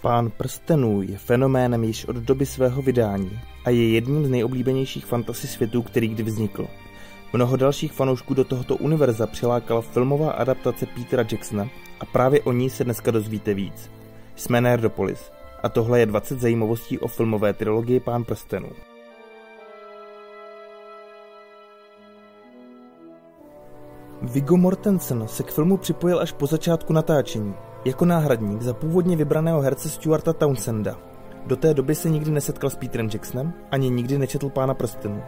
Pán prstenů je fenoménem již od doby svého vydání a je jedním z nejoblíbenějších fantasy světů, který kdy vznikl. Mnoho dalších fanoušků do tohoto univerza přilákala filmová adaptace Petera Jacksona a právě o ní se dneska dozvíte víc. Jsme Nerdopolis a tohle je 20 zajímavostí o filmové trilogii Pán prstenů. Viggo Mortensen se k filmu připojil až po začátku natáčení, jako náhradník za původně vybraného herce Stuarta Townsenda. Do té doby se nikdy nesetkal s Peterem Jacksonem, ani nikdy nečetl Pána prstenů.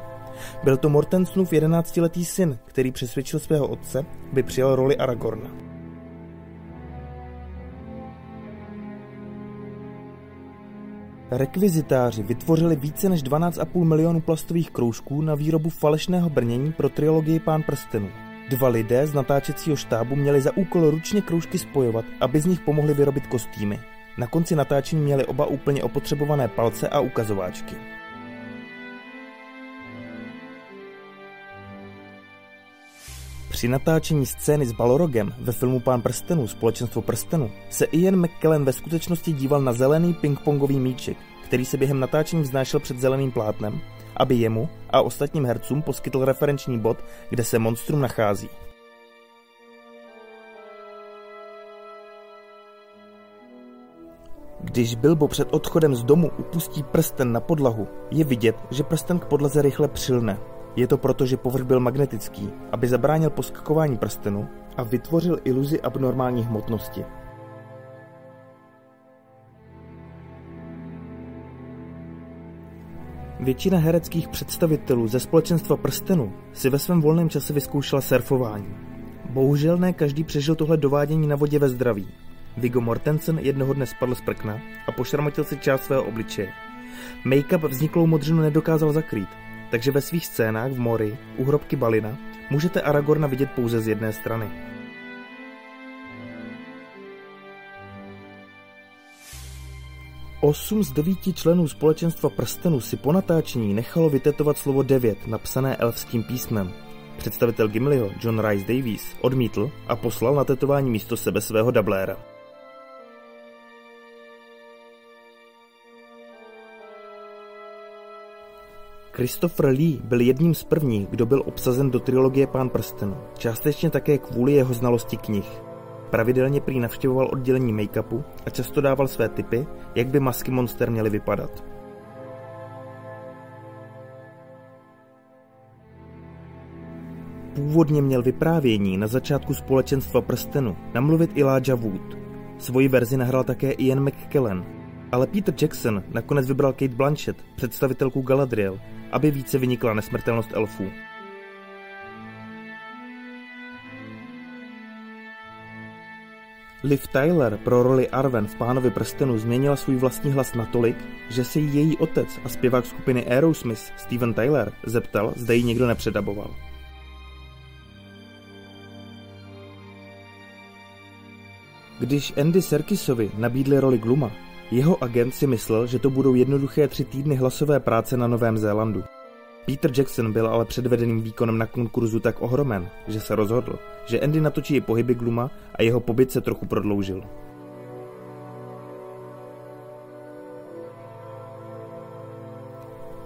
Byl to Mortensonův jedenáctiletý syn, který přesvědčil svého otce, by přijal roli Aragorna. Rekvizitáři vytvořili více než 12,5 milionů plastových kroužků na výrobu falešného brnění pro trilogii Pán prstenů. Dva lidé z natáčecího štábu měli za úkol ručně kroužky spojovat, aby z nich pomohli vyrobit kostýmy. Na konci natáčení měli oba úplně opotřebované palce a ukazováčky. Při natáčení scény s Balorogem ve filmu Pán prstenů Společenstvo prstenů se Ian McKellen ve skutečnosti díval na zelený pingpongový míček, který se během natáčení vznášel před zeleným plátnem aby jemu a ostatním hercům poskytl referenční bod, kde se monstrum nachází. Když Bilbo před odchodem z domu upustí prsten na podlahu, je vidět, že prsten k podlaze rychle přilne. Je to proto, že povrch byl magnetický, aby zabránil poskakování prstenu a vytvořil iluzi abnormální hmotnosti. Většina hereckých představitelů ze společenstva prstenu si ve svém volném čase vyzkoušela surfování. Bohužel ne každý přežil tohle dovádění na vodě ve zdraví. Viggo Mortensen jednoho dne spadl z prkna a pošramotil si část svého obličeje. Make-up vzniklou modřinu nedokázal zakrýt, takže ve svých scénách v mori, u hrobky Balina, můžete Aragorna vidět pouze z jedné strany. Osm z devíti členů společenstva prstenů si po natáčení nechalo vytetovat slovo 9 napsané elfským písmem. Představitel Gimliho, John Rice Davies, odmítl a poslal na tetování místo sebe svého dubléra. Christopher Lee byl jedním z prvních, kdo byl obsazen do trilogie Pán prstenů, částečně také kvůli jeho znalosti knih. Pravidelně prý navštěvoval oddělení make-upu a často dával své tipy, jak by masky monster měly vypadat. Původně měl vyprávění na začátku společenstva prstenu namluvit Elijah Wood. Svoji verzi nahrál také Ian McKellen, ale Peter Jackson nakonec vybral Kate Blanchett, představitelku Galadriel, aby více vynikla nesmrtelnost elfů. Liv Tyler pro roli Arwen v Pánovi prstenu změnila svůj vlastní hlas natolik, že jí její otec a zpěvák skupiny Aerosmith Steven Tyler zeptal, zda ji někdo nepředaboval. Když Andy Serkisovi nabídli roli Gluma, jeho agent si myslel, že to budou jednoduché tři týdny hlasové práce na Novém Zélandu. Peter Jackson byl ale předvedeným výkonem na konkurzu tak ohromen, že se rozhodl, že Andy natočí pohyby Gluma a jeho pobyt se trochu prodloužil.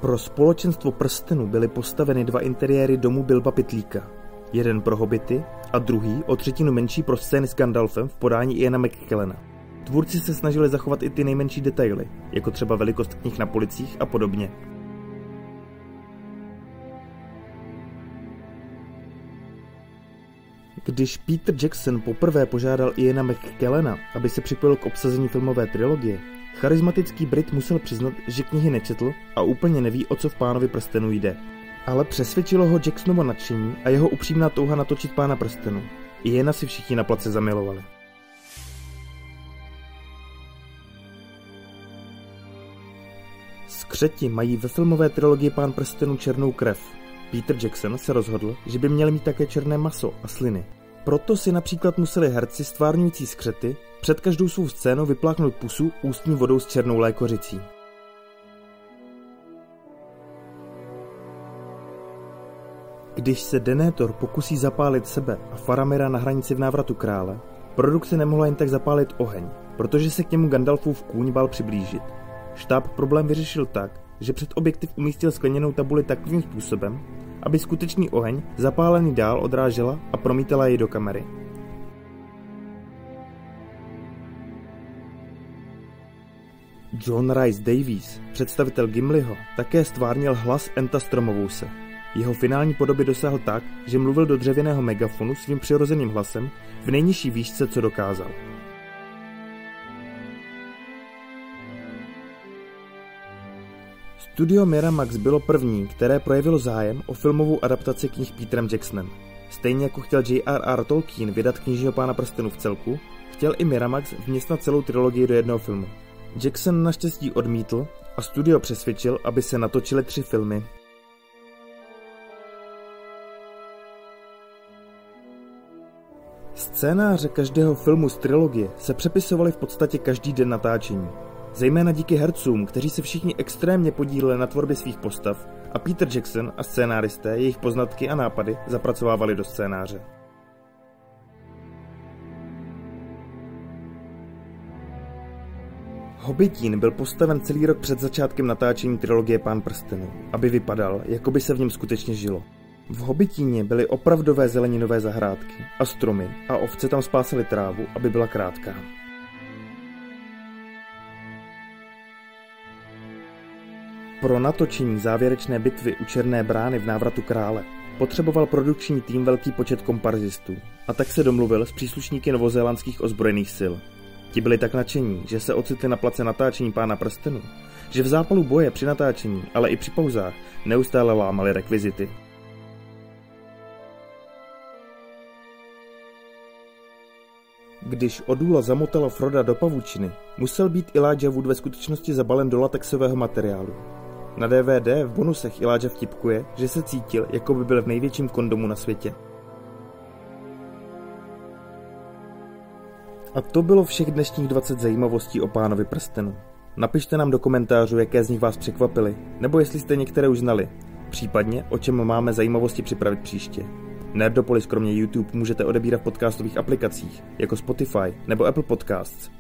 Pro společenstvo prstenů byly postaveny dva interiéry domu Bilba Pitlíka. Jeden pro hobity a druhý o třetinu menší pro scény s Gandalfem v podání Iana McKellena. Tvůrci se snažili zachovat i ty nejmenší detaily, jako třeba velikost knih na policích a podobně. Když Peter Jackson poprvé požádal Iana McKellena, aby se připojil k obsazení filmové trilogie, charismatický Brit musel přiznat, že knihy nečetl a úplně neví, o co v Pánovi prstenu jde. Ale přesvědčilo ho Jacksonovo nadšení a jeho upřímná touha natočit Pána prstenu. Iana si všichni na place zamilovali. Skřeti mají ve filmové trilogii Pán prstenu černou krev. Peter Jackson se rozhodl, že by měli mít také černé maso a sliny. Proto si například museli herci stvárňující skřety před každou svou scénou vypláchnout pusu ústní vodou s černou lékořicí. Když se Denethor pokusí zapálit sebe a Faramira na hranici v návratu krále, produkce nemohla jen tak zapálit oheň, protože se k němu Gandalfův kůň bál přiblížit. Štáb problém vyřešil tak, že před objektiv umístil skleněnou tabuli takovým způsobem, aby skutečný oheň zapálený dál odrážela a promítala jej do kamery. John Rice Davies, představitel Gimliho, také stvárnil hlas Enta Stromovouse. Jeho finální podoby dosáhl tak, že mluvil do dřevěného megafonu svým přirozeným hlasem v nejnižší výšce, co dokázal. Studio Miramax bylo první, které projevilo zájem o filmovou adaptaci knih Petrem Jacksonem. Stejně jako chtěl J.R.R. Tolkien vydat knižního pána prstenu v celku, chtěl i Miramax vměstnat celou trilogii do jednoho filmu. Jackson naštěstí odmítl a studio přesvědčil, aby se natočily tři filmy. Scénáře každého filmu z trilogie se přepisovaly v podstatě každý den natáčení. Zejména díky hercům, kteří se všichni extrémně podíleli na tvorbě svých postav a Peter Jackson a scénáristé jejich poznatky a nápady zapracovávali do scénáře. Hobbitín byl postaven celý rok před začátkem natáčení trilogie Pán prstenů, aby vypadal, jako by se v něm skutečně žilo. V Hobbitíně byly opravdové zeleninové zahrádky a stromy a ovce tam spásily trávu, aby byla krátká. Pro natočení závěrečné bitvy u Černé brány v návratu krále potřeboval produkční tým velký počet komparzistů a tak se domluvil s příslušníky novozélandských ozbrojených sil. Ti byli tak nadšení, že se ocitli na place natáčení pána prstenu, že v zápalu boje při natáčení, ale i při pauzách neustále lámali rekvizity. Když Odula zamotala Froda do pavučiny, musel být Elijah Wood ve skutečnosti zabalen do latexového materiálu. Na DVD v bonusech Elijah vtipkuje, že se cítil, jako by byl v největším kondomu na světě. A to bylo všech dnešních 20 zajímavostí o pánovi prstenu. Napište nám do komentářů, jaké z nich vás překvapily, nebo jestli jste některé už znali, případně o čem máme zajímavosti připravit příště. Nerdopolis kromě YouTube můžete odebírat v podcastových aplikacích, jako Spotify nebo Apple Podcasts.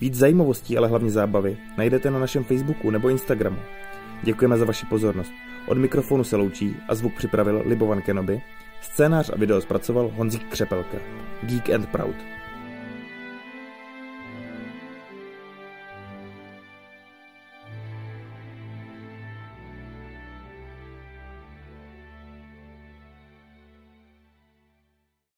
Víc zajímavostí, ale hlavně zábavy, najdete na našem Facebooku nebo Instagramu. Děkujeme za vaši pozornost. Od mikrofonu se loučí a zvuk připravil Libovan Kenobi, scénář a video zpracoval Honzík Křepelka. Geek and Proud.